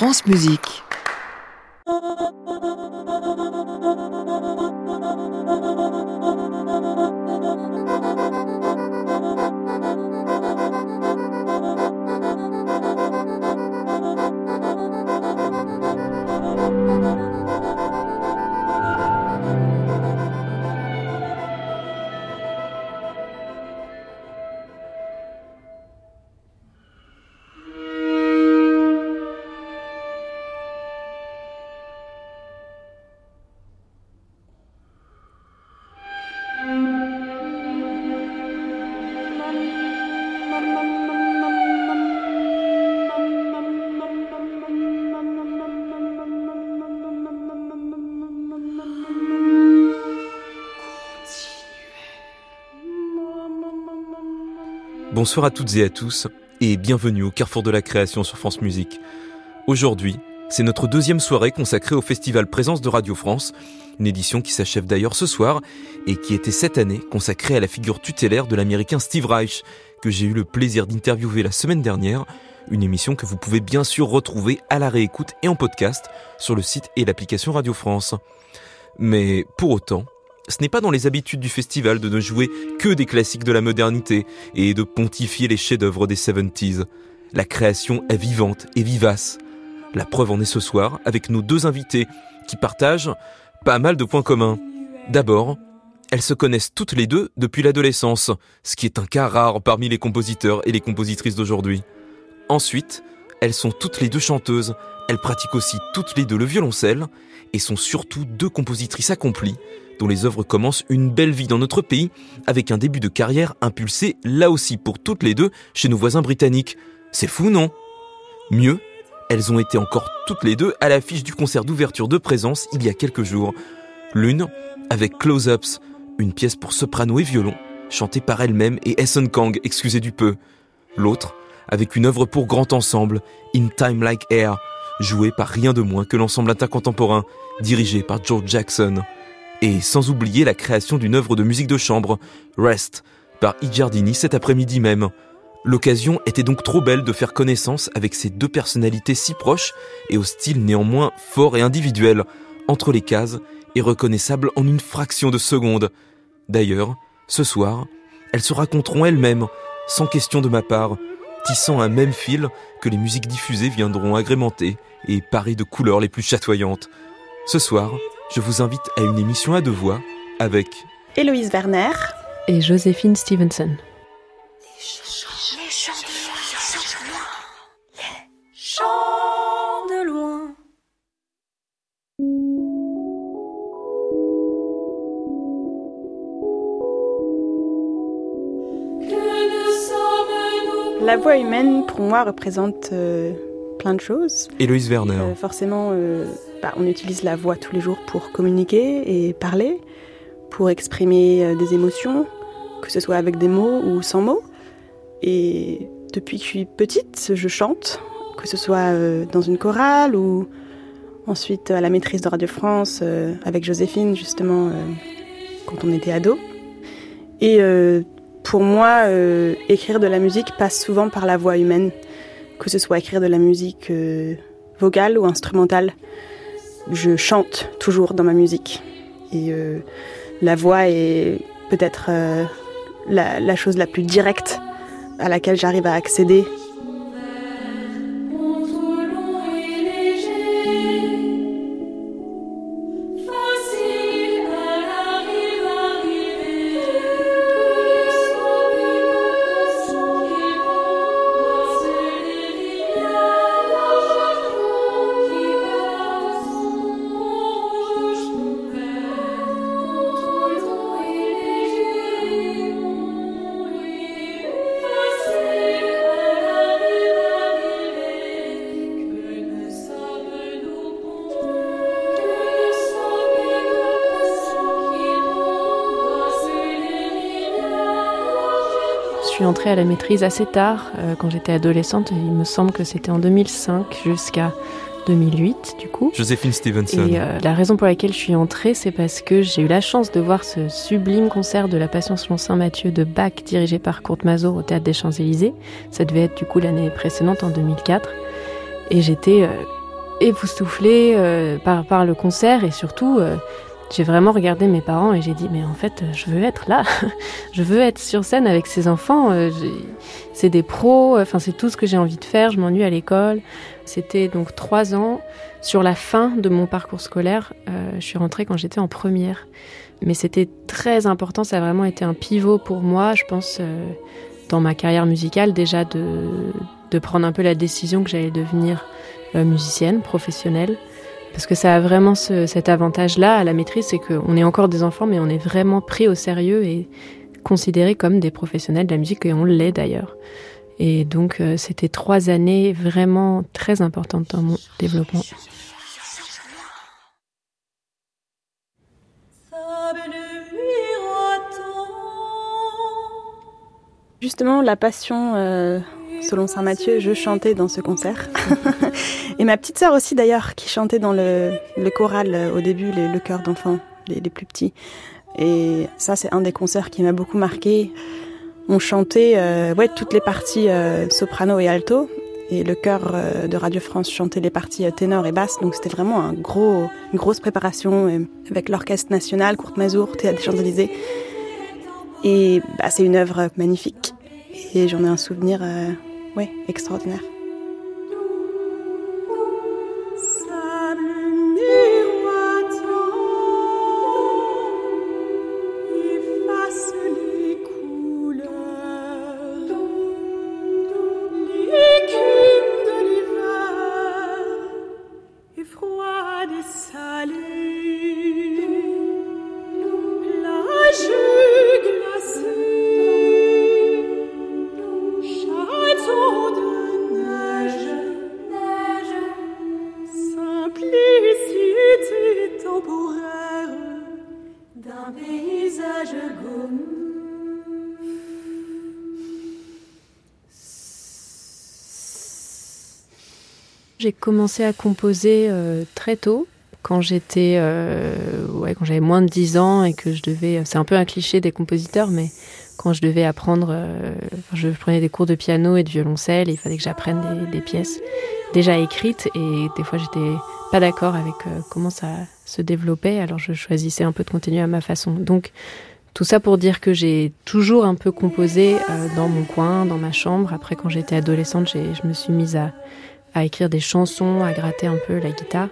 France Musique. Bonsoir à toutes et à tous et bienvenue au Carrefour de la création sur France Musique. Aujourd'hui, c'est notre deuxième soirée consacrée au festival Présence de Radio France, une édition qui s'achève d'ailleurs ce soir et qui était cette année consacrée à la figure tutélaire de l'américain Steve Reich, que j'ai eu le plaisir d'interviewer la semaine dernière, une émission que vous pouvez bien sûr retrouver à la réécoute et en podcast sur le site et l'application Radio France. Mais pour autant, ce n'est pas dans les habitudes du festival de ne jouer que des classiques de la modernité et de pontifier les chefs-d'œuvre des 70s. La création est vivante et vivace. La preuve en est ce soir avec nos deux invités qui partagent pas mal de points communs. D'abord, elles se connaissent toutes les deux depuis l'adolescence, ce qui est un cas rare parmi les compositeurs et les compositrices d'aujourd'hui. Ensuite, elles sont toutes les deux chanteuses, elles pratiquent aussi toutes les deux le violoncelle et sont surtout deux compositrices accomplies dont les œuvres commencent une belle vie dans notre pays, avec un début de carrière impulsé là aussi pour toutes les deux chez nos voisins britanniques. C'est fou, non? Mieux, elles ont été encore toutes les deux à l'affiche du concert d'ouverture de présence il y a quelques jours. L'une avec Close-Ups, une pièce pour soprano et violon, chantée par elle-même et Essen Kang, excusez du peu. L'autre avec une œuvre pour grand ensemble, In Time Like Air, jouée par rien de moins que l'ensemble intercontemporain, dirigé par George Jackson. Et sans oublier la création d'une œuvre de musique de chambre, Rest, par. Giardini cet après-midi même. L'occasion était donc trop belle de faire connaissance avec ces deux personnalités si proches et au style néanmoins fort et individuel, entre les cases et reconnaissable en une fraction de seconde. D'ailleurs, ce soir, elles se raconteront elles-mêmes, sans question de ma part, tissant un même fil que les musiques diffusées viendront agrémenter et parer de couleurs les plus chatoyantes. Ce soir, je vous invite à une émission à deux voix avec Héloïse Werner et Joséphine Stevenson. de La voix humaine, pour moi, représente euh, plein de choses. Héloïse Werner. Euh, forcément, euh, bah, on utilise la voix tous les jours pour communiquer et parler, pour exprimer des émotions, que ce soit avec des mots ou sans mots. Et depuis que je suis petite, je chante, que ce soit dans une chorale ou ensuite à la maîtrise de Radio France avec Joséphine, justement, quand on était ado. Et euh, pour moi, euh, écrire de la musique passe souvent par la voix humaine, que ce soit écrire de la musique euh, vocale ou instrumentale. Je chante toujours dans ma musique. Et euh, la voix est peut-être la chose la plus directe à laquelle j'arrive à accéder à la maîtrise assez tard, euh, quand j'étais adolescente. Il me semble que c'était en 2005 jusqu'à 2008, du coup. Joséphine Stevenson. Et euh, la raison pour laquelle je suis entrée, c'est parce que j'ai eu la chance de voir ce sublime concert de la Passion selon Saint Matthieu de Bach, dirigé par Kurt Mazur au Théâtre des Champs-Élysées. Ça devait être du coup l'année précédente, en 2004. Et j'étais euh, époustouflée euh, par, par le concert et surtout, j'ai vraiment regardé mes parents et j'ai dit mais en fait je veux être là, je veux être sur scène avec ces enfants. Euh, c'est des pros, enfin c'est tout ce que j'ai envie de faire. Je m'ennuie à l'école. C'était donc trois ans. Sur la fin de mon parcours scolaire, je suis rentrée quand j'étais en première. Mais c'était très important, ça a vraiment été un pivot pour moi, je pense, dans ma carrière musicale, déjà de, de prendre un peu la décision que j'allais devenir euh, musicienne, professionnelle. Parce que ça a vraiment ce, cet avantage-là à la maîtrise, c'est qu'on est encore des enfants, mais on est vraiment pris au sérieux et considérés comme des professionnels de la musique, et on l'est d'ailleurs. Et donc, euh, c'était trois années vraiment très importantes dans mon développement. Justement, la passion euh, selon Saint Matthieu, je chantais dans ce concert. et ma petite sœur aussi d'ailleurs, qui chantait dans le, choral euh, au début, le chœur d'enfants, les, plus petits. Et ça, c'est un des concerts qui m'a beaucoup marqué. On chantait euh, ouais, toutes les parties euh, soprano et alto. Et le chœur de Radio France chantait les parties ténor et basse. Donc c'était vraiment un gros, une grosse préparation avec l'Orchestre National, Courte Mazour, Théâtre des Champs-Élysées. Et bah, c'est une œuvre magnifique. Et j'en ai un souvenir oui, extraordinaire. Commencé à composer euh, très tôt, quand j'étais, euh, ouais, quand j'avais moins de 10 ans et que je devais, c'est un peu un cliché des compositeurs, mais quand je devais apprendre, euh, je prenais des cours de piano et de violoncelle, il fallait que j'apprenne des, des, pièces déjà écrites, et des fois j'étais pas d'accord avec comment ça se développait, alors je choisissais un peu de continuer à ma façon. Donc tout ça pour dire que j'ai toujours un peu composé dans mon coin, dans ma chambre. Après, quand j'étais adolescente, je me suis mise à à écrire des chansons, à gratter un peu la guitare.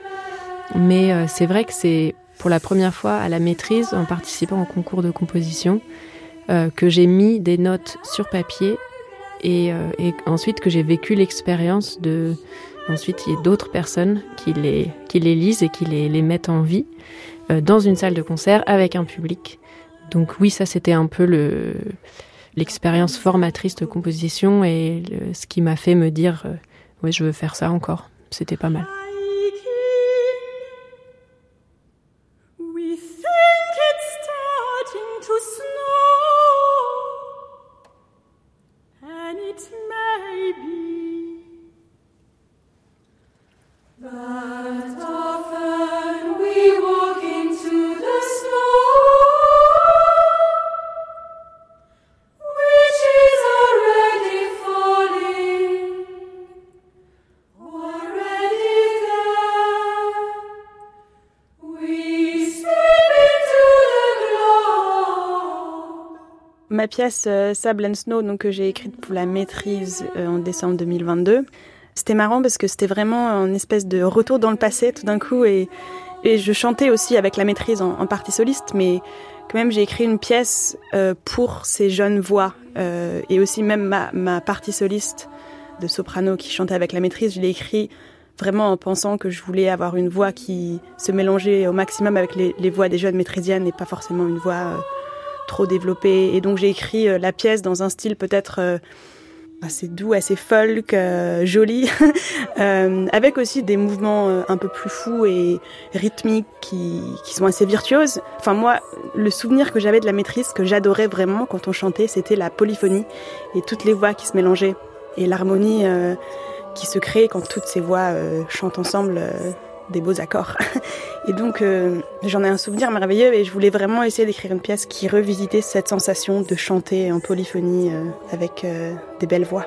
Mais euh, c'est vrai que c'est pour la première fois à la maîtrise, en participant au concours de composition, euh, que j'ai mis des notes sur papier et, euh, et ensuite que j'ai vécu l'expérience de... Ensuite, il y a d'autres personnes qui les, qui les lisent et qui les, les mettent en vie dans une salle de concert avec un public. Donc oui, ça c'était un peu le l'expérience formatrice de composition et ce qui m'a fait me dire oui, je veux faire ça encore. C'était pas mal. Ma pièce euh, Sable and Snow, donc, que j'ai écrite pour la maîtrise euh, en décembre 2022, c'était marrant parce que c'était vraiment une espèce de retour dans le passé tout d'un coup. Et, je chantais aussi avec la maîtrise en, partie soliste, mais quand même j'ai écrit une pièce euh, pour ces jeunes voix. et aussi même ma, partie soliste de soprano qui chantait avec la maîtrise, je l'ai écrit vraiment en pensant que je voulais avoir une voix qui se mélangeait au maximum avec les voix des jeunes maîtrisiennes et pas forcément une voix trop développé. Et donc j'ai écrit euh, la pièce dans un style peut-être euh, assez doux, assez folk, euh, joli, avec aussi des mouvements un peu plus fous et rythmiques qui, qui, sont assez virtuoses. Enfin moi, le souvenir que j'avais de la maîtrise, que j'adorais vraiment quand on chantait, c'était la polyphonie et toutes les voix qui se mélangeaient et l'harmonie qui se crée quand toutes ces voix chantent ensemble des beaux accords. Et donc euh, j'en ai un souvenir merveilleux et je voulais vraiment essayer d'écrire une pièce qui revisitait cette sensation de chanter en polyphonie euh, avec euh, des belles voix.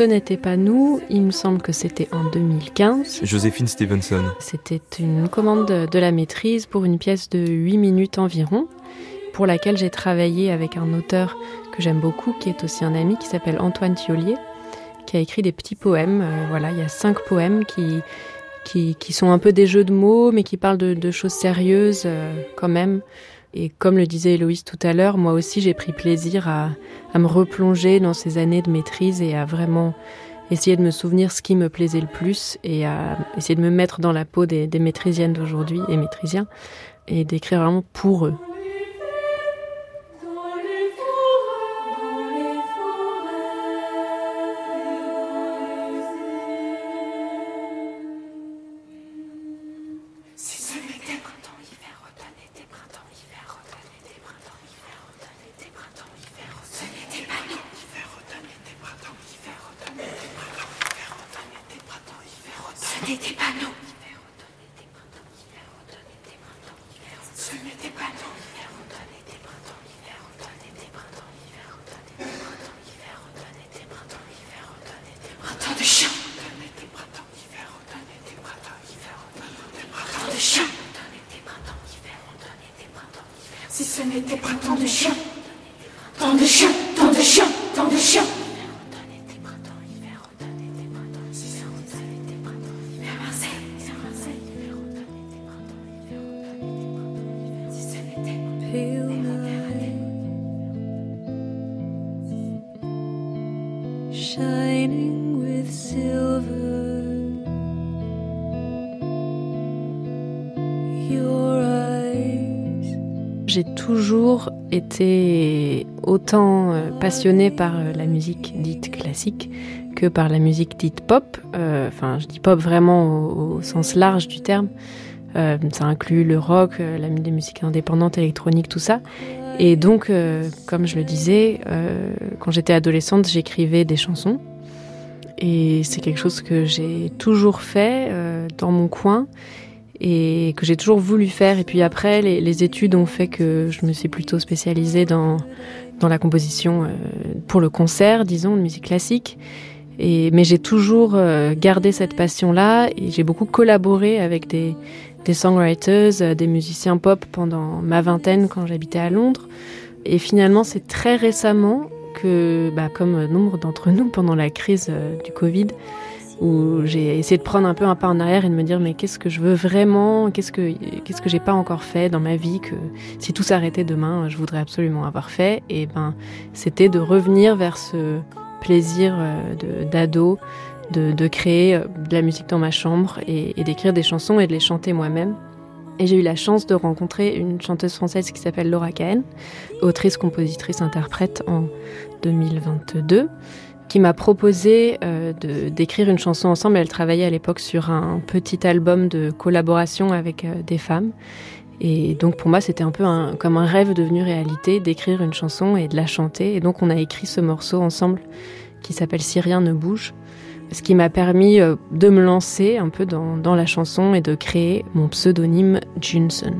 Ce n'était pas nous, il me semble que c'était en 2015. Joséphine Stevenson. C'était une commande de la maîtrise pour une pièce de 8 minutes environ, pour laquelle j'ai travaillé avec un auteur que j'aime beaucoup, qui est aussi un ami, qui s'appelle Antoine Thiolier, qui a écrit des petits poèmes. Euh, voilà, il y a cinq poèmes qui, qui, sont un peu des jeux de mots, mais qui parlent de, choses sérieuses euh, quand même. Et comme le disait Héloïse tout à l'heure, moi aussi j'ai pris plaisir à, me replonger dans ces années de maîtrise et à vraiment essayer de me souvenir ce qui me plaisait le plus et à essayer de me mettre dans la peau des, des maîtrisiennes d'aujourd'hui et maîtrisiens et d'écrire vraiment pour eux. Toujours été autant euh, passionnée par euh, la musique dite classique que par la musique dite pop. Euh, enfin, je dis pop vraiment au, sens large du terme. ça inclut le rock, la musique indépendante, électronique, tout ça. Et donc, comme je le disais, quand j'étais adolescente, j'écrivais des chansons. Et c'est quelque chose que j'ai toujours fait dans mon coin et que j'ai toujours voulu faire. Et puis après, les, études ont fait que je me suis plutôt spécialisée dans, dans la composition euh, pour le concert, disons, de musique classique. Et, mais j'ai toujours euh, gardé cette passion-là et j'ai beaucoup collaboré avec des, des songwriters, euh, des musiciens pop pendant ma vingtaine quand j'habitais à Londres. Et finalement, c'est très récemment que, bah, comme nombre d'entre nous pendant la crise du Covid, où j'ai essayé de prendre un peu un pas en arrière et de me dire mais qu'est-ce que je veux vraiment, qu'est-ce que qu'est-ce que j'ai pas encore fait dans ma vie que si tout s'arrêtait demain, je voudrais absolument avoir fait? Et ben c'était de revenir vers ce plaisir euh, d'ado, de, de, créer euh, de la musique dans ma chambre et, et d'écrire des chansons et de les chanter moi-même. Et j'ai eu la chance de rencontrer une chanteuse française qui s'appelle Laura Cahen, autrice, compositrice, interprète en 2022 qui m'a proposé euh, d'écrire une chanson ensemble. Elle travaillait à l'époque sur un petit album de collaboration avec euh, des femmes. Et donc pour moi, c'était un peu comme un rêve devenu réalité d'écrire une chanson et de la chanter. Et donc on a écrit ce morceau ensemble qui s'appelle Si rien ne bouge. Ce qui m'a permis euh, de me lancer un peu dans, dans la chanson et de créer mon pseudonyme Junson.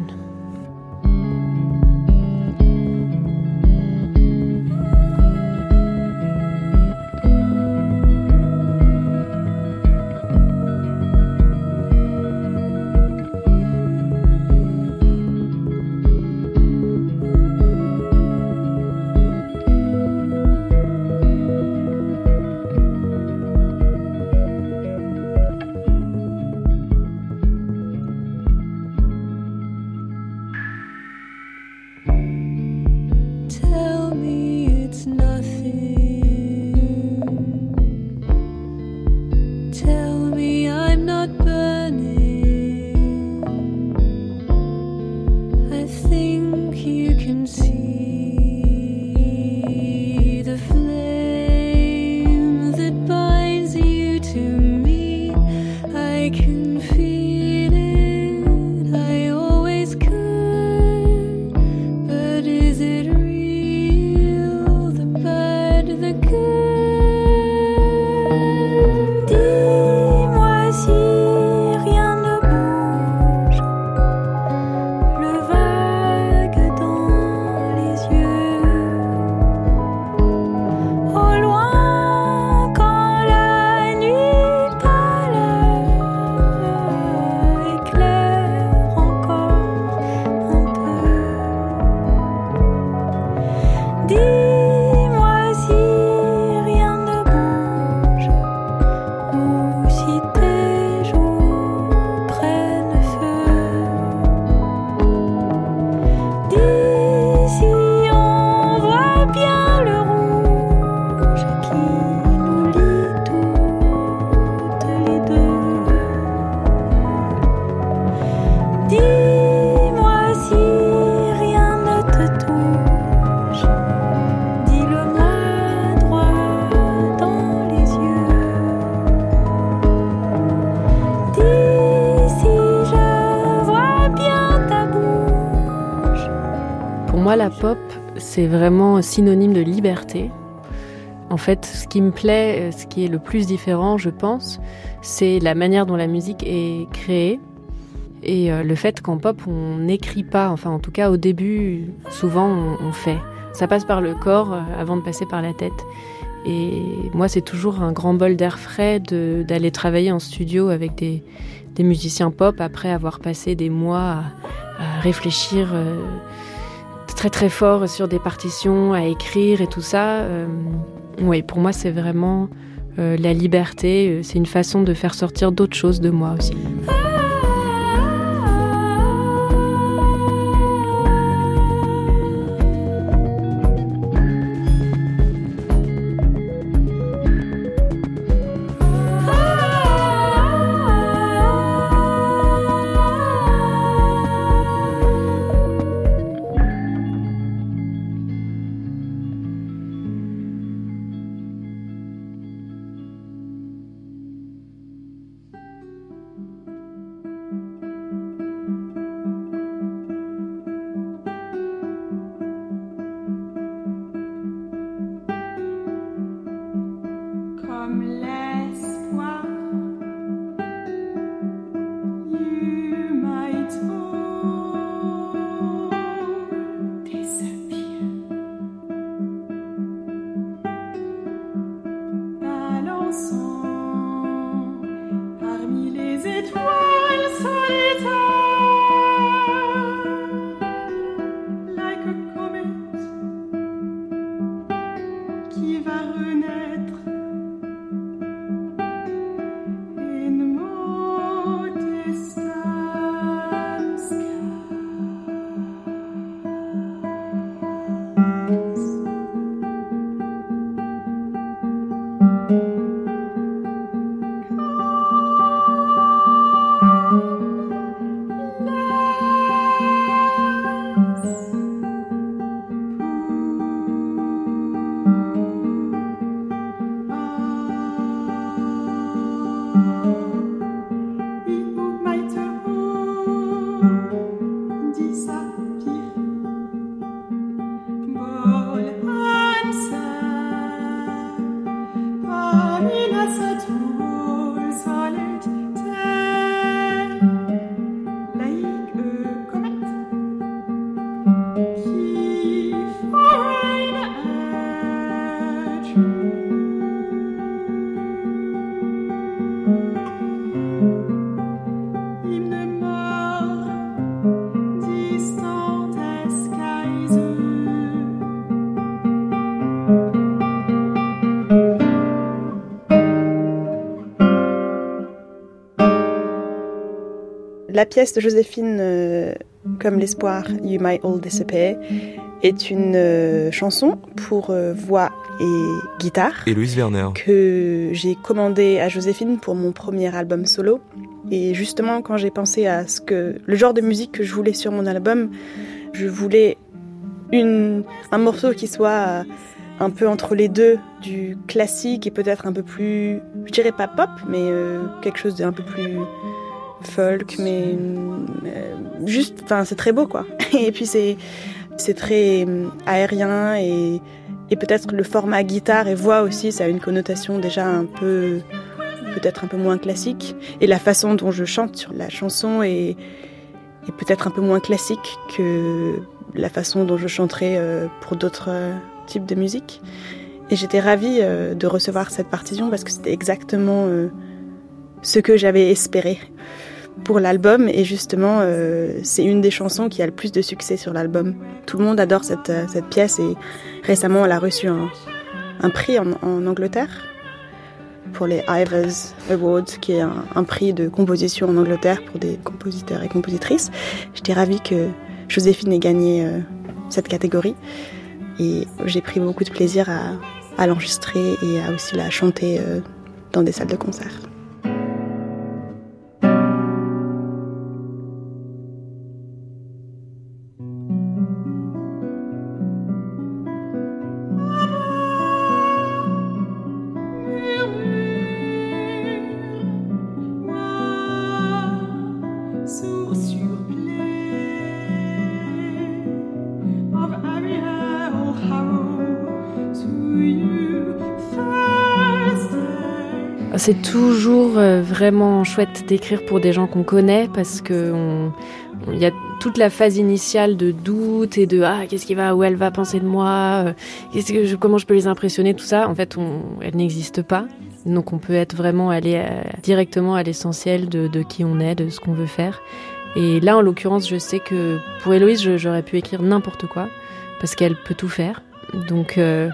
C'est vraiment synonyme de liberté. En fait, ce qui me plaît, ce qui est le plus différent, je pense, c'est la manière dont la musique est créée et euh, le fait qu'en pop, on n'écrit pas, enfin en tout cas au début, souvent on, fait. Ça passe par le corps euh, avant de passer par la tête. Et moi, c'est toujours un grand bol d'air frais d'aller travailler en studio avec des, musiciens pop après avoir passé des mois à, réfléchir euh, très très fort sur des partitions, à écrire et tout ça. oui, pour moi, c'est vraiment la liberté. C'est une façon de faire sortir d'autres choses de moi aussi. La pièce de Joséphine, euh, comme l'espoir, You Might All Disappear, est une euh, chanson pour euh, voix et guitare. Et Louise Werner. Que j'ai commandée à Joséphine pour mon premier album solo. Et justement, quand j'ai pensé à ce que le genre de musique que je voulais sur mon album, je voulais une, un morceau qui soit un peu entre les deux, du classique et peut-être un peu plus, je dirais pas pop, mais quelque chose d'un peu plus folk, mais euh, juste, enfin, c'est très beau, quoi. Et puis c'est c'est très euh, aérien et, et peut-être le format guitare et voix aussi, ça a une connotation déjà un peu, peut-être un peu moins classique. Et la façon dont je chante sur la chanson est, peut-être un peu moins classique que la façon dont je chanterais euh, pour d'autres types de musique. Et j'étais ravie de recevoir cette partition parce que c'était exactement ce que j'avais espéré pour l'album et justement euh, c'est une des chansons qui a le plus de succès sur l'album. Tout le monde adore cette, euh, cette pièce et récemment elle a reçu un, un prix en, en, Angleterre pour les Ivers Awards qui est un, prix de composition en Angleterre pour des compositeurs et compositrices. J'étais ravie que Joséphine ait gagné euh, cette catégorie et j'ai pris beaucoup de plaisir à, à l'enregistrer et à aussi la chanter euh, dans des salles de concert. Ah, c'est toujours euh, vraiment chouette d'écrire pour des gens qu'on connaît parce que il y a toute la phase initiale de doute et de ah qu'est-ce qui va? Où elle va penser de moi? Euh, -ce que je, comment je peux les impressionner tout ça en fait on, elle n'existe pas. Donc on peut être vraiment aller euh, à, directement à l'essentiel de, de, qui on est de ce qu'on veut faire. Et là en l'occurrence je sais que pour Héloïse j'aurais pu écrire n'importe quoi parce qu'elle peut tout faire donc euh,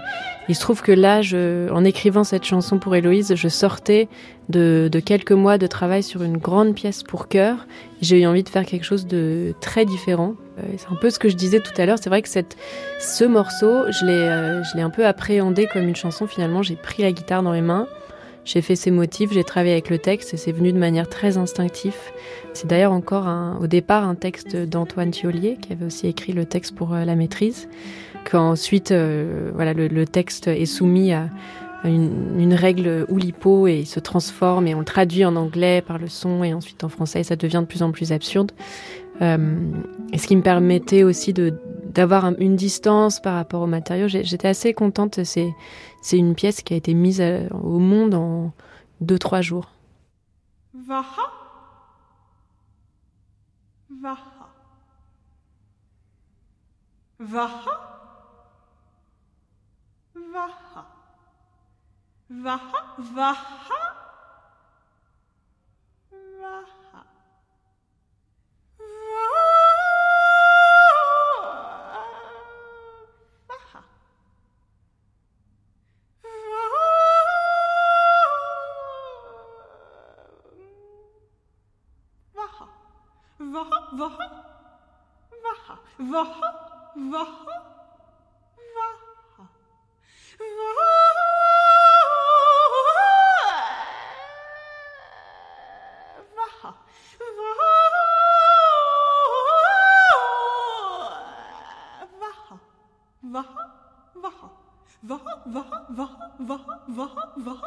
il se trouve que là, je, en écrivant cette chanson pour Héloïse, je sortais de, de, quelques mois de travail sur une grande pièce pour chœur. J'ai eu envie de faire quelque chose de très différent. Euh, c'est un peu ce que je disais tout à l'heure. C'est vrai que cette, ce morceau, je l'ai, euh, je l'ai un peu appréhendé comme une chanson. Finalement, j'ai pris la guitare dans les mains. J'ai fait ses motifs, j'ai travaillé avec le texte et c'est venu de manière très instinctive. C'est d'ailleurs encore un, au départ un texte d'Antoine Thiolier qui avait aussi écrit le texte pour euh, la maîtrise qu'ensuite euh, voilà, le, texte est soumis à, une, règle Oulipo et il se transforme et on le traduit en anglais par le son et ensuite en français et ça devient de plus en plus absurde. Euh, et ce qui me permettait aussi d'avoir une distance par rapport au matériau. J'étais assez contente. C'est une pièce qui a été mise euh, au monde en deux trois jours. Vaha. Vaha. Vaha. Vaha. Vaha, Vaha. Vaha. Vaha. Vaha, vaha, vaha, vaha, vaha, vaha, vaha. Vaha, vaha, vaha, vaha, vaha, vaha, vaha, vaha.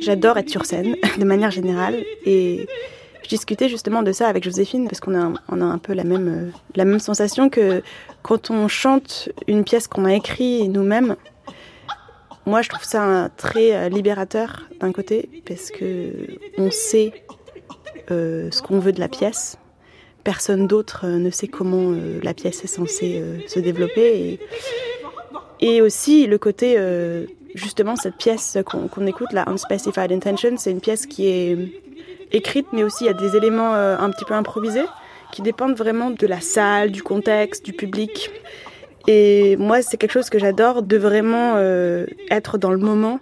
J'adore être sur scène, de manière générale. Et je discutais justement de ça avec Joséphine, parce qu'on a, un peu la même sensation que quand on chante une pièce qu'on a écrite nous-mêmes, moi je trouve ça très euh, libérateur d'un côté, parce que on sait euh, ce qu'on veut de la pièce. Personne d'autre ne sait comment la pièce est censée se développer. Et, aussi le côté justement cette pièce qu'on écoute, la Unspecified Intention, c'est une pièce qui est écrite, mais aussi il y a des éléments euh, un petit peu improvisés qui dépendent vraiment de la salle, du contexte, du public. Et moi, c'est quelque chose que j'adore, de vraiment euh, être dans le moment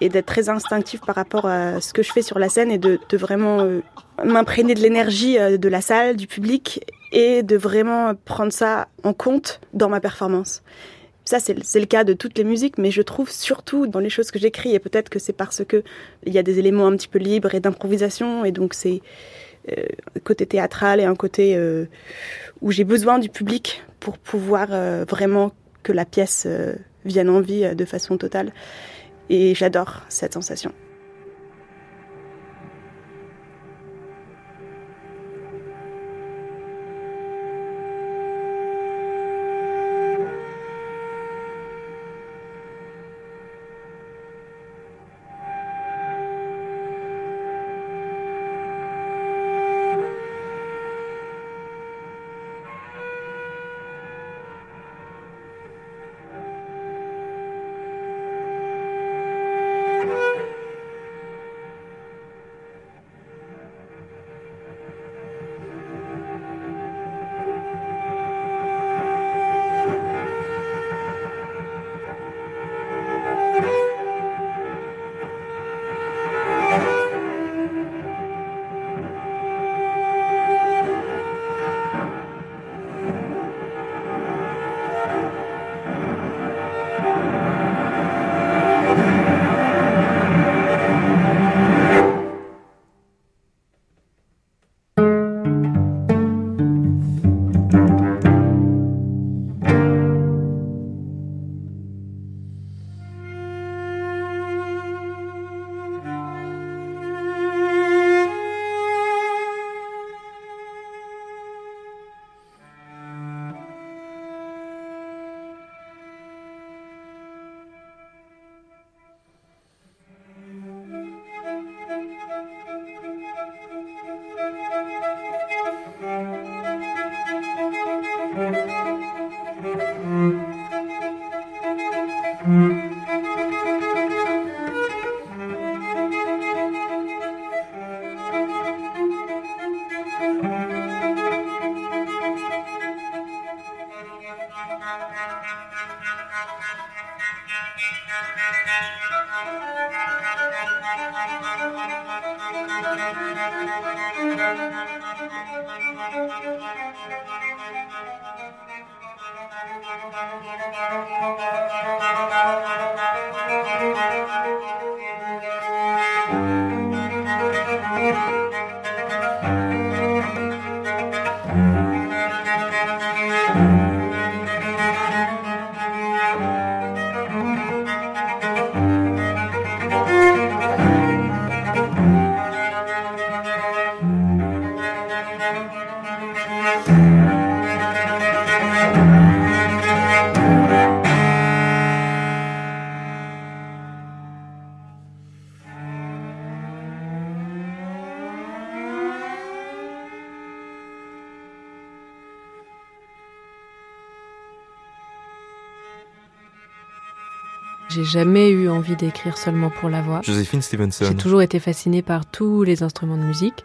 et d'être très instinctif par rapport à ce que je fais sur la scène et de, vraiment euh, m'imprégner de l'énergie de la salle, du public et de vraiment prendre ça en compte dans ma performance. Ça, c'est le cas de toutes les musiques, mais je trouve surtout dans les choses que j'écris, et peut-être que c'est parce que il y a des éléments un petit peu libres et d'improvisation, et donc c'est euh, côté théâtral et un côté euh, où j'ai besoin du public pour pouvoir euh, vraiment que la pièce vienne en vie de façon totale. Et j'adore cette sensation. Jamais eu envie d'écrire seulement pour la voix. Joséphine Stevenson. J'ai toujours été fascinée par tous les instruments de musique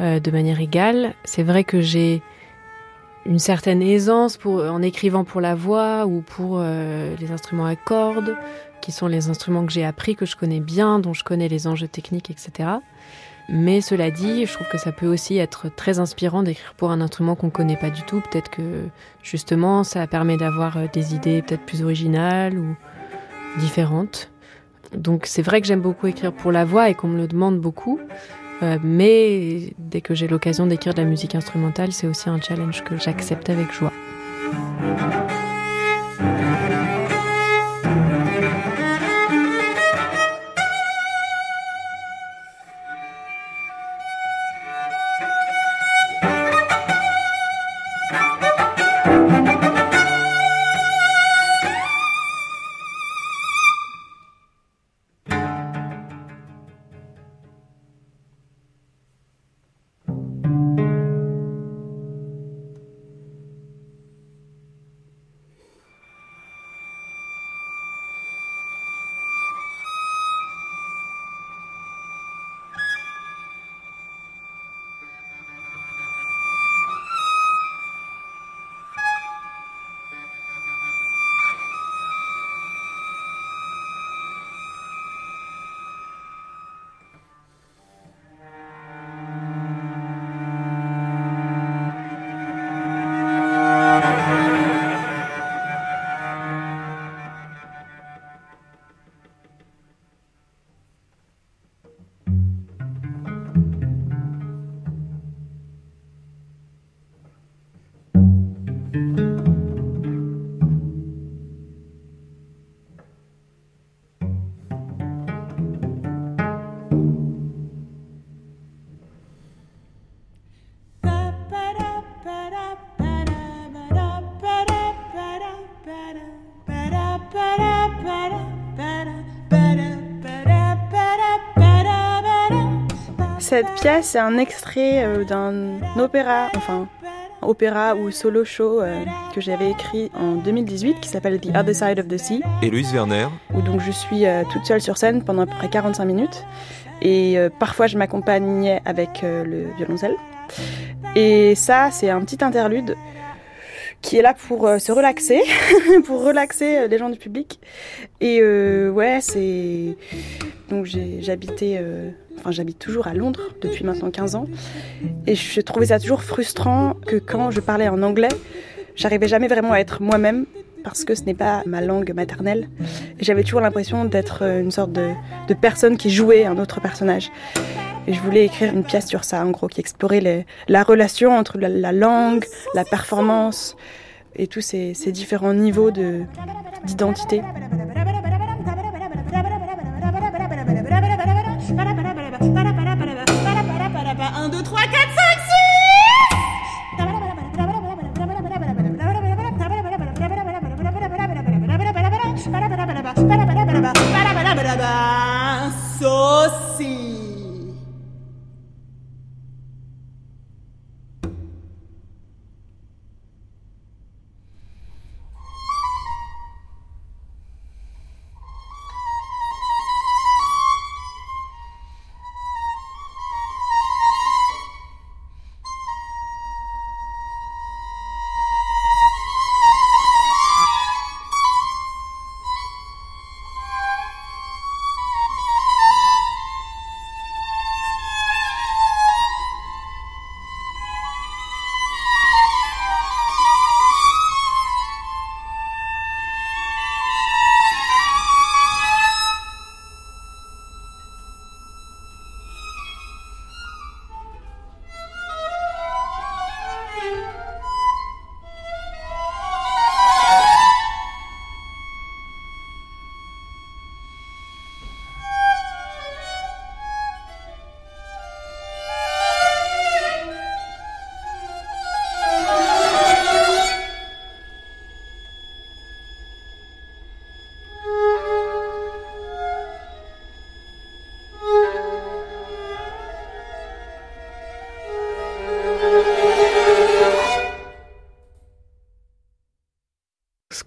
euh, de manière égale. C'est vrai que j'ai une certaine aisance pour, en écrivant pour la voix ou pour euh, les instruments à cordes, qui sont les instruments que j'ai appris, que je connais bien, dont je connais les enjeux techniques, etc. Mais cela dit, je trouve que ça peut aussi être très inspirant d'écrire pour un instrument qu'on ne connaît pas du tout. Peut-être que justement, ça permet d'avoir euh, des idées peut-être plus originales ou différentes. Donc c'est vrai que j'aime beaucoup écrire pour la voix et qu'on me le demande beaucoup. Euh, mais dès que j'ai l'occasion d'écrire de la musique instrumentale, c'est aussi un challenge que j'accepte avec joie. Cette pièce est un extrait euh, d'un opéra, enfin opéra ou solo show euh, que j'avais écrit en 2018 qui s'appelle The Other Side of the Sea. Et Louise Werner. Où donc je suis euh, toute seule sur scène pendant à peu près 45 minutes. Et parfois je m'accompagnais avec le violoncelle. Et ça, c'est un petit interlude qui est là pour se relaxer, pour relaxer les gens du public. Et ouais, c'est. Donc j'habitais Enfin, j'habite toujours à Londres depuis maintenant 15 ans. Et je trouvais ça toujours frustrant que quand je parlais en anglais, j'arrivais jamais vraiment à être moi-même parce que ce n'est pas ma langue maternelle. J'avais toujours l'impression d'être une sorte de, personne qui jouait un autre personnage. Et je voulais écrire une pièce sur ça, en gros, qui explorait la relation entre la, langue, la performance et tous ces, ces différents niveaux d'identité. 1, 2, 3, 4, 5, 6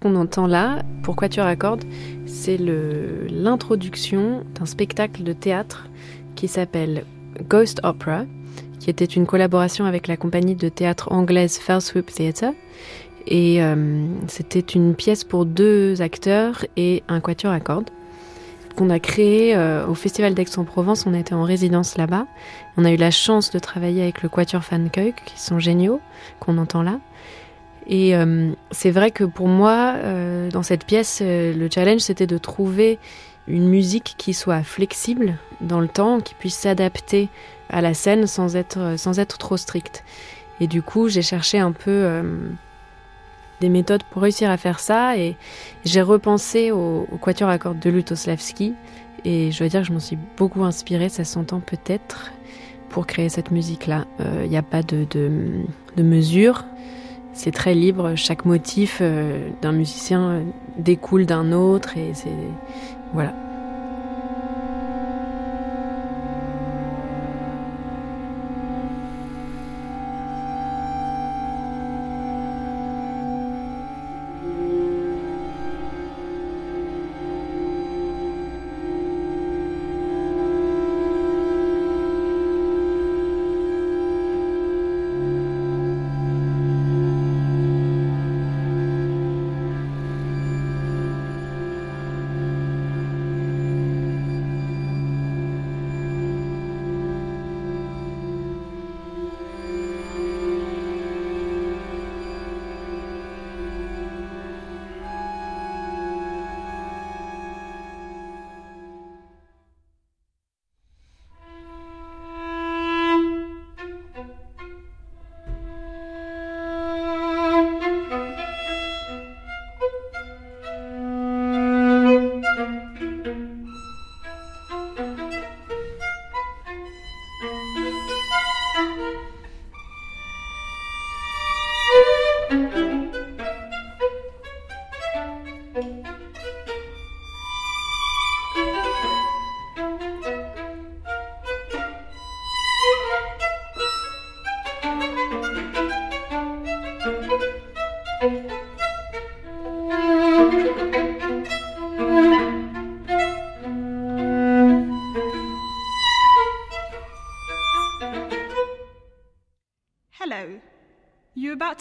qu'on entend là, pourquoi tu raccordes, c'est l'introduction d'un spectacle de théâtre qui s'appelle Ghost Opera, qui était une collaboration avec la compagnie de théâtre anglaise Fell Swoop Theatre. Et euh, c'était une pièce pour deux acteurs et un quatuor à cordes qu'on a créé euh, au Festival d'Aix-en-Provence. On était en résidence là-bas. On a eu la chance de travailler avec le Quatuor Fankeuk, qui sont géniaux, qu'on entend là. Et euh, c'est vrai que pour moi, euh, dans cette pièce, le challenge, c'était de trouver une musique qui soit flexible dans le temps, qui puisse s'adapter à la scène sans être, sans être trop stricte. Et du coup, j'ai cherché un peu des méthodes pour réussir à faire ça. Et j'ai repensé au, quatuor à cordes de Lutoslavski. Et je dois dire que je m'en suis beaucoup inspirée, ça s'entend peut-être, pour créer cette musique-là. Il euh, n'y a pas de, de, mesure. C'est très libre. Chaque motif euh, d'un musicien découle d'un autre. Et c'est. Voilà.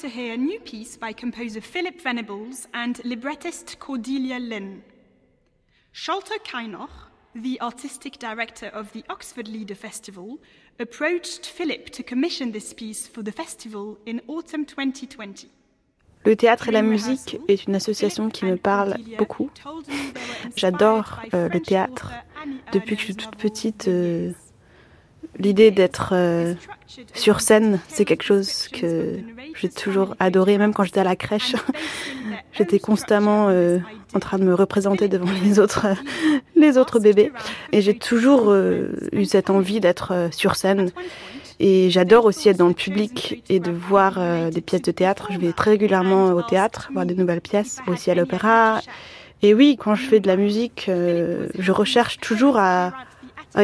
To hear a new piece by composer Philip Venables and librettist Cordelia Lynn. Sholto Kainoch, the artistic director of the Oxford Leader Festival, approached Philip to commission this piece for the festival in autumn 2020. Le théâtre et la musique est une association qui me parle beaucoup. J'adore euh, le théâtre. Depuis que je suis toute petite, euh, l'idée d'être euh, sur scène, c'est quelque chose que j'ai toujours adoré, même quand j'étais à la crèche. j'étais constamment euh, en train de me représenter devant les autres, les autres bébés. Et j'ai toujours euh, eu cette envie d'être sur scène. Et j'adore aussi être dans le public et de voir des pièces de théâtre. Je vais très régulièrement au théâtre, voir de nouvelles pièces, aussi à l'opéra. Et oui, quand je fais de la musique, je recherche toujours à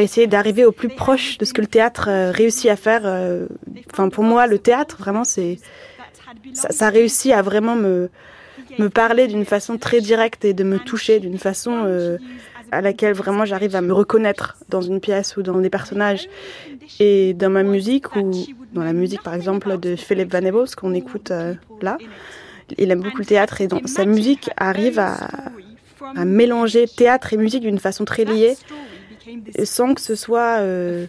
essayer d'arriver au plus proche de ce que le théâtre euh, réussit à faire. Euh, enfin, pour moi, le théâtre, vraiment, c'est ça, ça, réussit à vraiment me me parler d'une façon très directe et de me toucher d'une façon euh, à laquelle vraiment j'arrive à me reconnaître dans une pièce ou dans des personnages et dans ma musique ou dans la musique par exemple de Philip Van ce qu'on écoute là. Il aime beaucoup le théâtre et donc sa musique arrive à, à mélanger théâtre et musique d'une façon très liée sans que ce soit euh,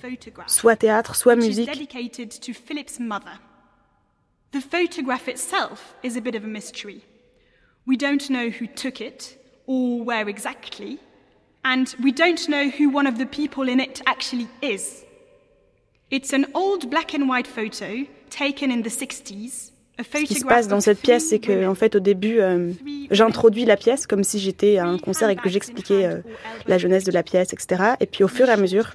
soit théâtre, soit musique. The photograph itself is a bit of a mystery. We don't know who took it or where exactly, and we don't know who one of the people in it actually is. It's an old black and white photo taken in the 60s ce qui se passe dans cette pièce, c'est que, en fait, au début, euh, j'introduis la pièce comme si j'étais à un concert et que j'expliquais euh, la jeunesse de la pièce, etc. Et puis, au fur et à mesure,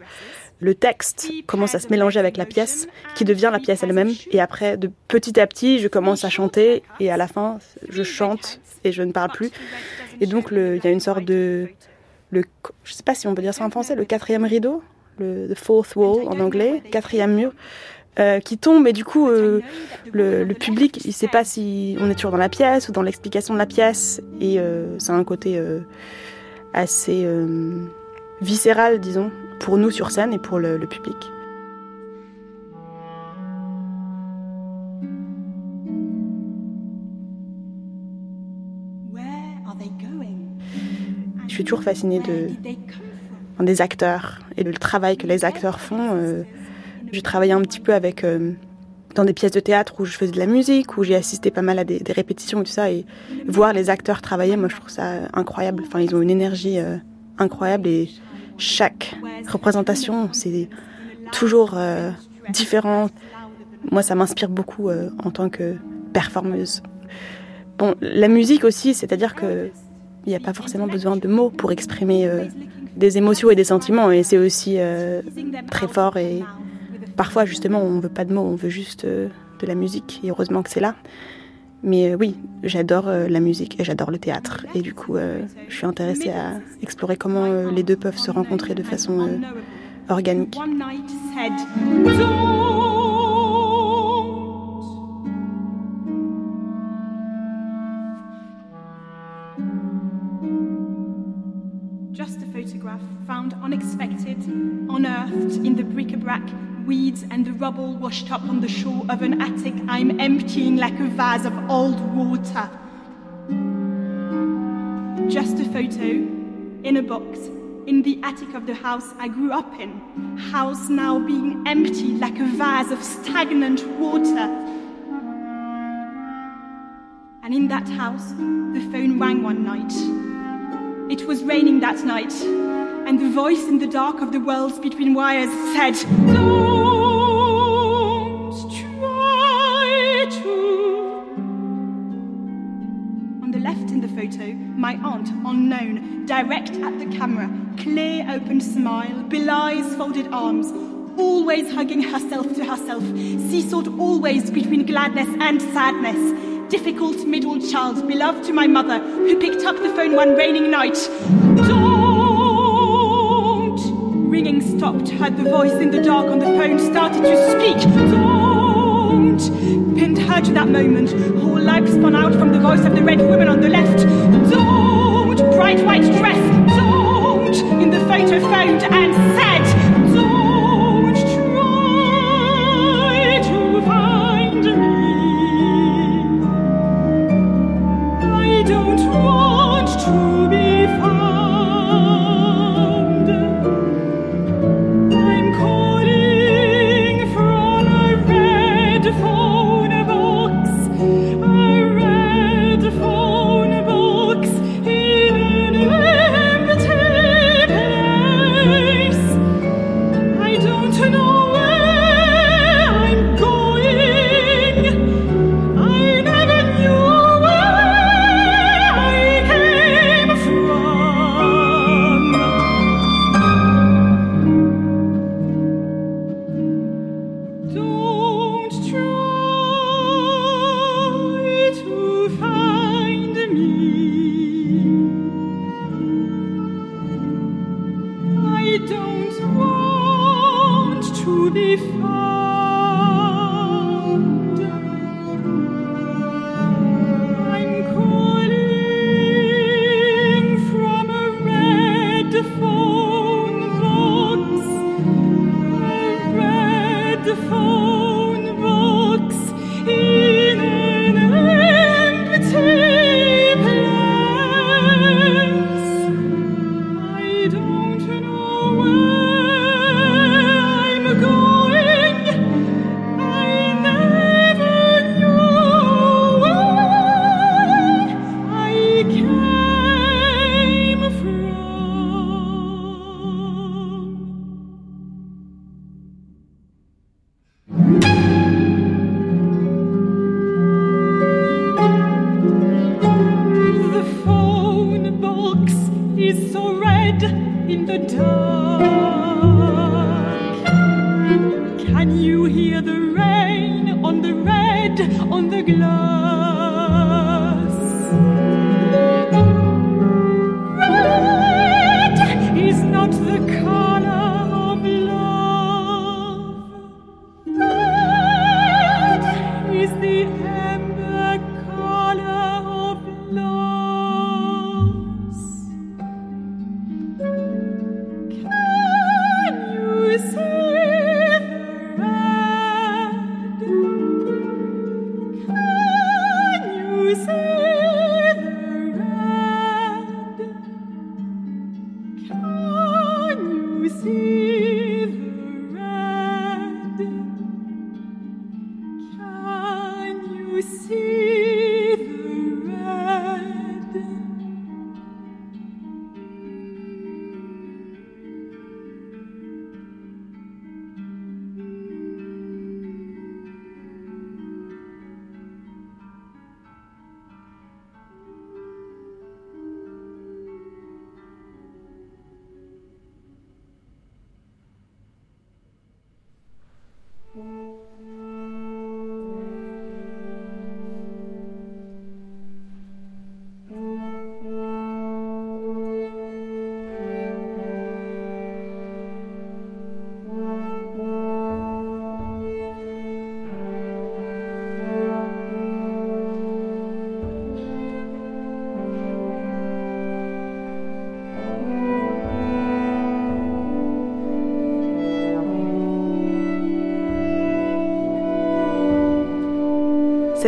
le texte commence à se mélanger avec la pièce, qui devient la pièce elle-même. Et après, de petit à petit, je commence à chanter, et à la fin, je chante et je ne parle plus. Et donc, il y a une sorte de, le, je sais pas si on peut dire ça en français, le quatrième rideau, le the fourth wall en anglais, quatrième mur euh, qui tombe et du coup euh, le, le, public il sait pas si on est toujours dans la pièce ou dans l'explication de la pièce et euh, ça a un côté assez viscéral disons pour nous sur scène et pour le, le public. Je suis toujours fascinée de, des acteurs et le travail que les acteurs font. Euh, j'ai travaillé un petit peu avec euh, dans des pièces de théâtre où je faisais de la musique, où j'ai assisté pas mal à des, répétitions et tout ça, et voir les acteurs travailler, moi je trouve ça incroyable. Enfin, ils ont une énergie euh, incroyable et chaque représentation, c'est toujours différent. Moi, ça m'inspire beaucoup en tant que performeuse. Bon, la musique aussi, c'est-à-dire que il n'y a pas forcément besoin de mots pour exprimer des émotions et des sentiments. Et c'est aussi euh, très fort. Et parfois, justement, on veut pas de mots, on veut juste euh, de la musique. Et heureusement que c'est là. Mais euh, oui, j'adore la musique et j'adore le théâtre. Et du coup, je suis intéressée à explorer comment les deux peuvent se rencontrer de façon organique. found unexpected, unearthed in the bric-a-brac, weeds and the rubble washed up on the shore of an attic I'm emptying like a vase of old water. Just a photo in a box in the attic of the house I grew up in, house now being emptied like a vase of stagnant water. And in that house, the phone rang one night. It was raining that night, and the voice in the dark of the worlds between wires said, my aunt, unknown, direct at the camera, clear open smile, belies folded arms, always hugging herself to herself, seesawed always between gladness and sadness difficult middle child, beloved to my mother, who picked up the phone one raining night. Don't! Ringing stopped, heard the voice in the dark on the phone, started to speak. Don't! Pinned her to that moment, whole life spun out from the voice of the red woman on the left. Don't! Bright white dress. Don't! In the photo phoned and said,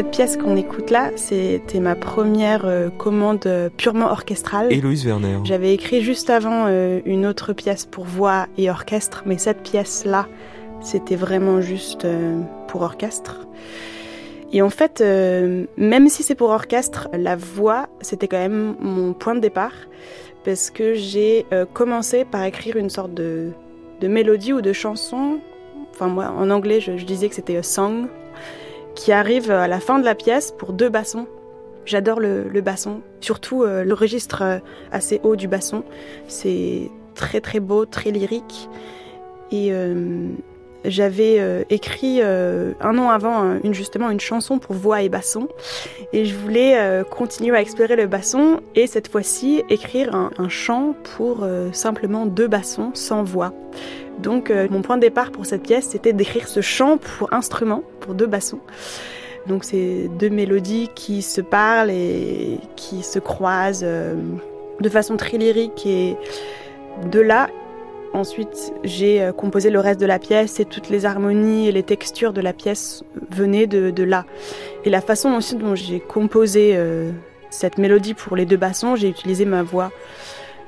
Cette pièce qu'on écoute là, c'était ma première euh, commande euh, purement orchestrale. Héloïse Werner. J'avais écrit juste avant euh, une autre pièce pour voix et orchestre, mais cette pièce-là, c'était vraiment juste pour orchestre. Et en fait, même si c'est pour orchestre, la voix, c'était quand même mon point de départ, parce que j'ai commencé par écrire une sorte de, mélodie ou de chanson. Enfin, moi, en anglais, je, je disais que c'était a song qui arrive à la fin de la pièce pour deux bassons. J'adore le, basson, surtout euh, le registre euh, assez haut du basson. C'est très très beau, très lyrique. Et euh, j'avais écrit un an avant justement une chanson pour voix et basson. Et je voulais continuer à explorer le basson et cette fois-ci écrire un chant pour simplement deux bassons sans voix. Donc euh, mon point de départ pour cette pièce, c'était d'écrire ce chant pour instrument, pour deux bassons. Donc c'est deux mélodies qui se parlent et qui se croisent euh, de façon très lyrique et de là Ensuite, j'ai euh, composé le reste de la pièce et toutes les harmonies et les textures de la pièce venaient de, là. Et la façon dont j'ai composé cette mélodie pour les deux bassons, j'ai utilisé ma voix.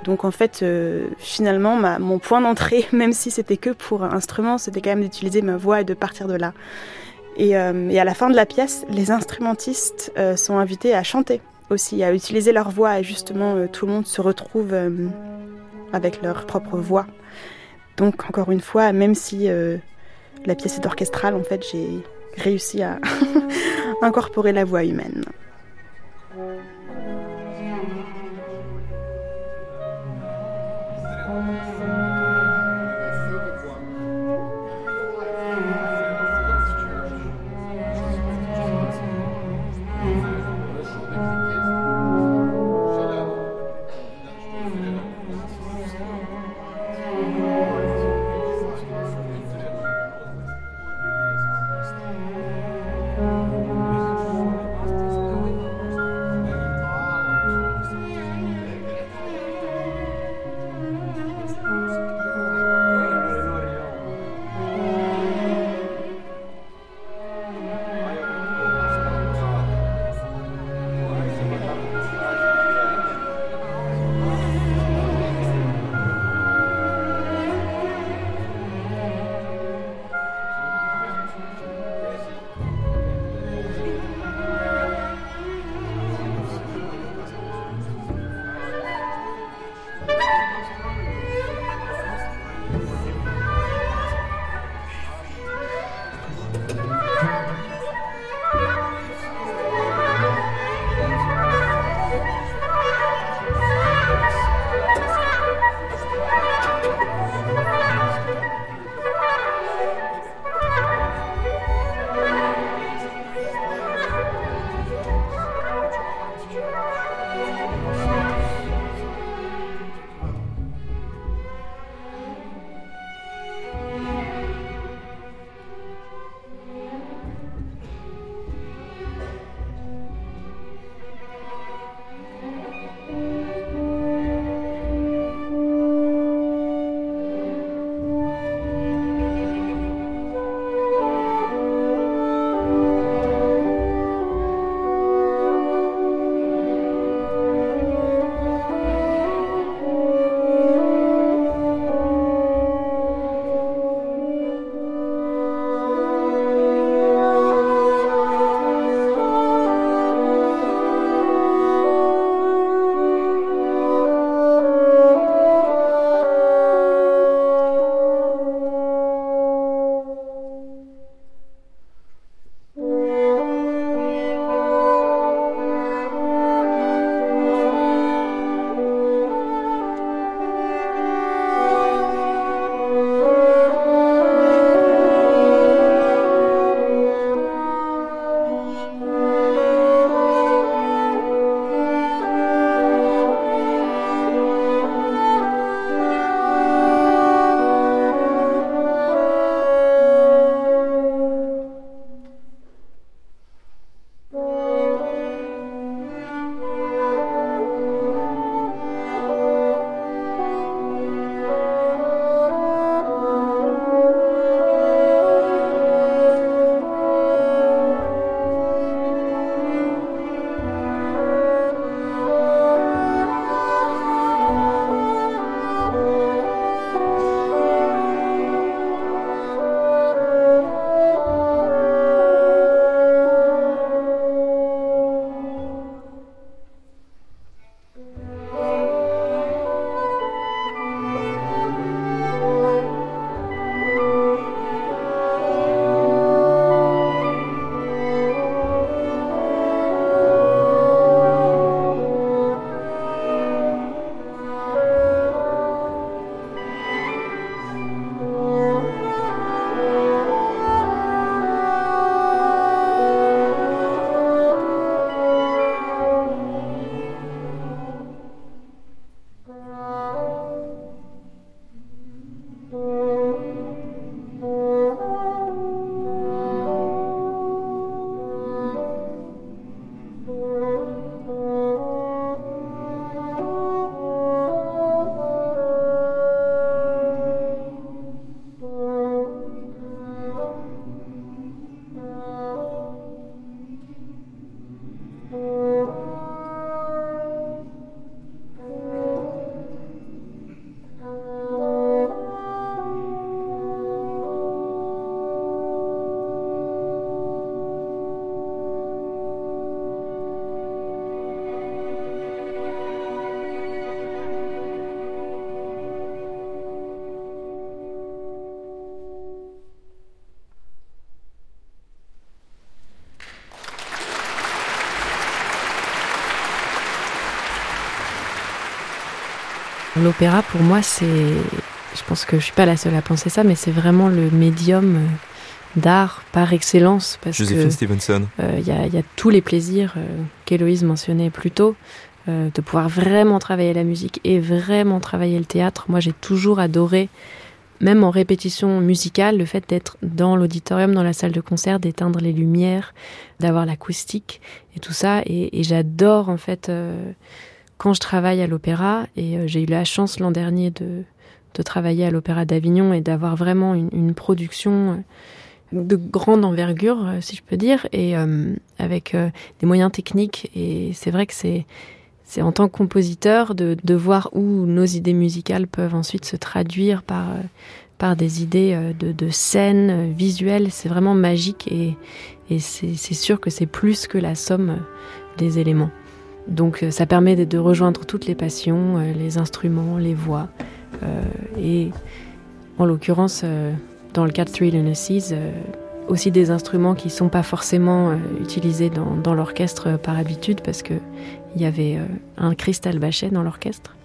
Donc en fait, euh, finalement, mon point d'entrée, même si c'était que pour un instrument, c'était quand même d'utiliser ma voix et de partir de là. Et, euh, à la fin de la pièce, les instrumentistes euh, sont invités à chanter aussi, à utiliser leur voix et justement tout le monde se retrouve avec leur propre voix. Donc encore une fois, même si la pièce est orchestrale, en fait, j'ai réussi à incorporer la voix humaine. L'opéra, pour moi, c'est. Je pense que je suis pas la seule à penser ça, mais c'est vraiment le médium d'art par excellence. Parce Joséphine Stevenson. Euh, il y, a tous les plaisirs euh, qu'Héloïse mentionnait plus tôt, euh, de pouvoir vraiment travailler la musique et vraiment travailler le théâtre. Moi, j'ai toujours adoré, même en répétition musicale, le fait d'être dans l'auditorium, dans la salle de concert, d'éteindre les lumières, d'avoir l'acoustique et tout ça. Et, j'adore, en fait, quand je travaille à l'opéra, et j'ai eu la chance l'an dernier de, de travailler à l'Opéra d'Avignon et d'avoir vraiment une, une production de grande envergure, euh, si je peux dire, et euh, avec euh, des moyens techniques. Et c'est vrai que c'est c'est en tant que compositeur de, de, voir où nos idées musicales peuvent ensuite se traduire par, par des idées de, de scènes visuelles. C'est vraiment magique et, et c'est sûr que c'est plus que la somme des éléments. Donc ça permet de, rejoindre toutes les passions, les instruments, les voix. et en l'occurrence, dans le cas de Three Lunacies, euh, aussi des instruments qui ne sont pas forcément euh, utilisés dans, dans l'orchestre euh, par habitude parce qu'il y avait un cristal bachet dans l'orchestre.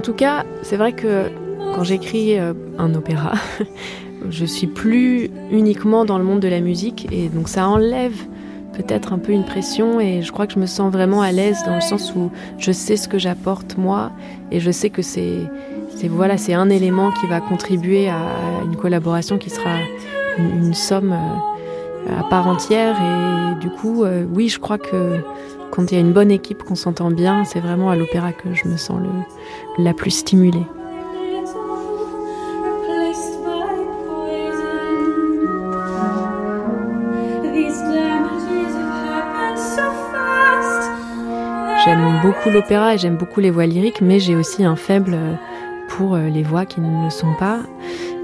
En tout cas, c'est vrai que quand j'écris euh, un opéra, je suis plus uniquement dans le monde de la musique et donc ça enlève peut-être un peu une pression et je crois que je me sens vraiment à l'aise dans le sens où je sais ce que j'apporte moi et je sais que c'est voilà c'est un élément qui va contribuer à une collaboration qui sera une, somme euh, à part entière et du coup euh, oui je crois que quand il y a une bonne équipe, qu'on s'entend bien, c'est vraiment à l'opéra que je me sens la plus stimulée. J'aime beaucoup l'opéra et j'aime beaucoup les voix lyriques, mais j'ai aussi un faible pour euh, les voix qui ne le sont pas,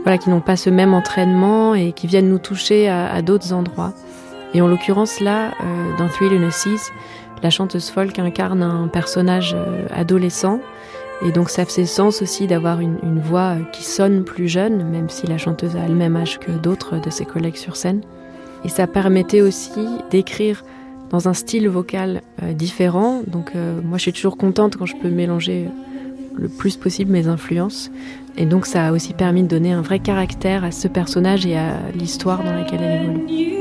voilà, qui n'ont pas ce même entraînement et qui viennent nous toucher à, d'autres endroits. Et en l'occurrence là, euh, dans Three Lunacies, la chanteuse folk incarne un personnage euh, adolescent et donc ça fait sens aussi d'avoir une, voix euh, qui sonne plus jeune, même si la chanteuse a le même âge que d'autres de ses collègues sur scène. Et ça permettait aussi d'écrire dans un style vocal euh, différent. Donc moi je suis toujours contente quand je peux mélanger le plus possible mes influences. Et donc ça a aussi permis de donner un vrai caractère à ce personnage et à l'histoire dans laquelle elle évolue.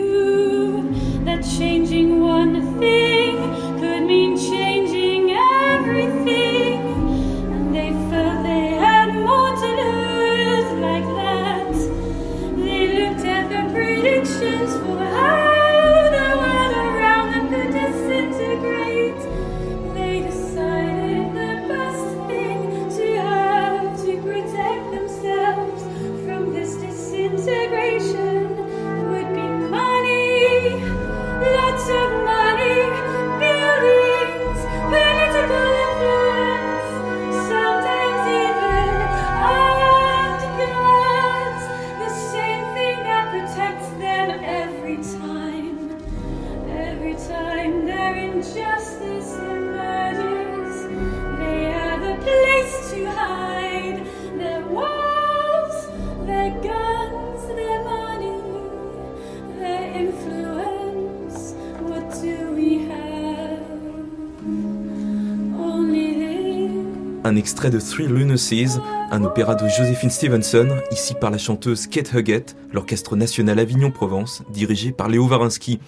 Extrait de Three Lunacies, un opéra de Josephine Stevenson, ici par la chanteuse Kate Huggett, l'Orchestre National Avignon-Provence, dirigé par Léo Varinsky.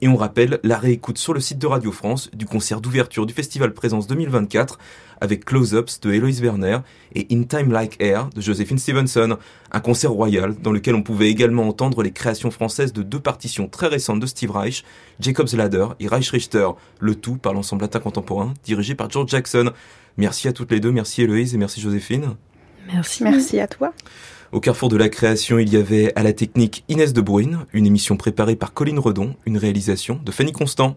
Et on rappelle la réécoute sur le site de Radio France du concert d'ouverture du Festival Présence 2024 avec Close-Ups de Héloïse Werner et In Time Like Air de Josephine Stevenson, un concert royal dans lequel on pouvait également entendre les créations françaises de deux partitions très récentes de Steve Reich, Jacob's Ladder et Reich Richter, le tout par l'ensemble latin contemporain dirigé par George Jackson. Merci à toutes les deux, merci Héloïse et merci Joséphine. Merci. Merci à toi. Au carrefour de la création, il y avait à la technique Inès de Bruyne, une émission préparée par Colline Redon, une réalisation de Fanny Constant.